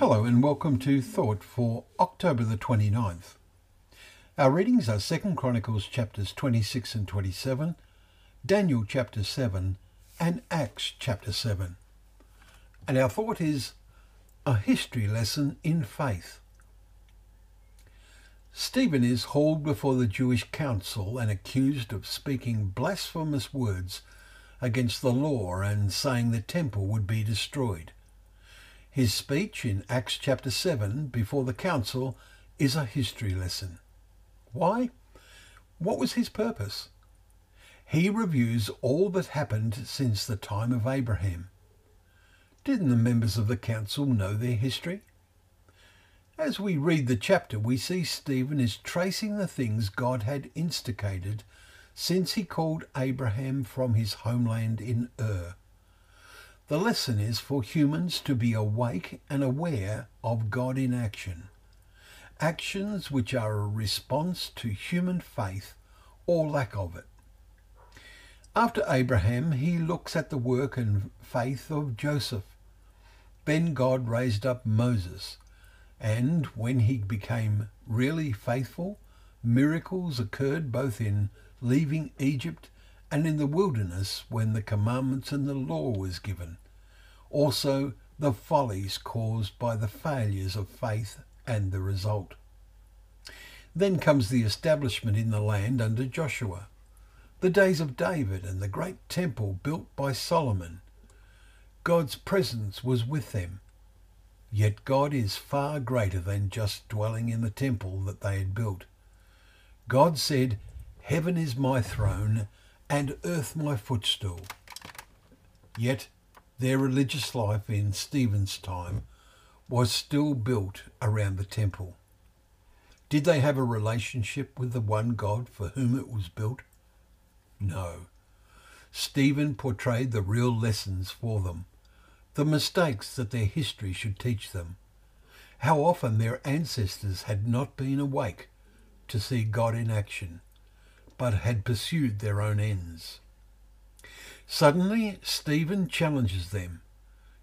Hello and welcome to Thought for October the 29th. Our readings are 2 Chronicles chapters 26 and 27, Daniel chapter 7, and Acts chapter 7. And our thought is a history lesson in faith. Stephen is hauled before the Jewish council and accused of speaking blasphemous words against the law and saying the temple would be destroyed. His speech in Acts chapter 7 before the council is a history lesson. Why? What was his purpose? He reviews all that happened since the time of Abraham. Didn't the members of the council know their history? As we read the chapter, we see Stephen is tracing the things God had instigated since he called Abraham from his homeland in Ur. The lesson is for humans to be awake and aware of God in action. Actions which are a response to human faith or lack of it. After Abraham, he looks at the work and faith of Joseph. Then God raised up Moses, and when he became really faithful, miracles occurred both in leaving Egypt and in the wilderness when the commandments and the law was given. Also, the follies caused by the failures of faith and the result. Then comes the establishment in the land under Joshua, the days of David and the great temple built by Solomon. God's presence was with them. Yet God is far greater than just dwelling in the temple that they had built. God said, Heaven is my throne and earth my footstool. Yet their religious life in Stephen's time was still built around the temple. Did they have a relationship with the one God for whom it was built? No. Stephen portrayed the real lessons for them, the mistakes that their history should teach them, how often their ancestors had not been awake to see God in action but had pursued their own ends. Suddenly, Stephen challenges them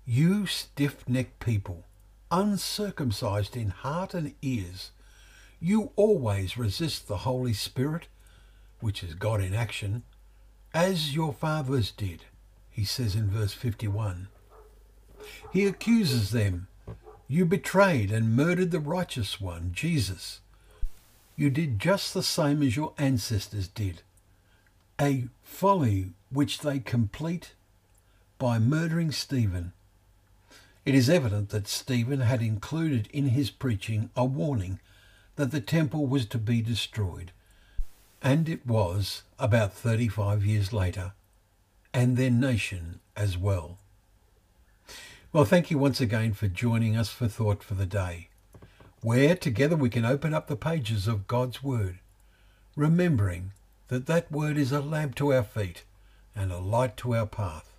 You stiff necked people, uncircumcised in heart and ears, you always resist the Holy Spirit, which is God in action, as your fathers did, he says in verse 51. He accuses them You betrayed and murdered the righteous one, Jesus you did just the same as your ancestors did, a folly which they complete by murdering Stephen. It is evident that Stephen had included in his preaching a warning that the temple was to be destroyed, and it was about 35 years later, and their nation as well. Well, thank you once again for joining us for Thought for the Day where together we can open up the pages of God's Word, remembering that that Word is a lamp to our feet and a light to our path.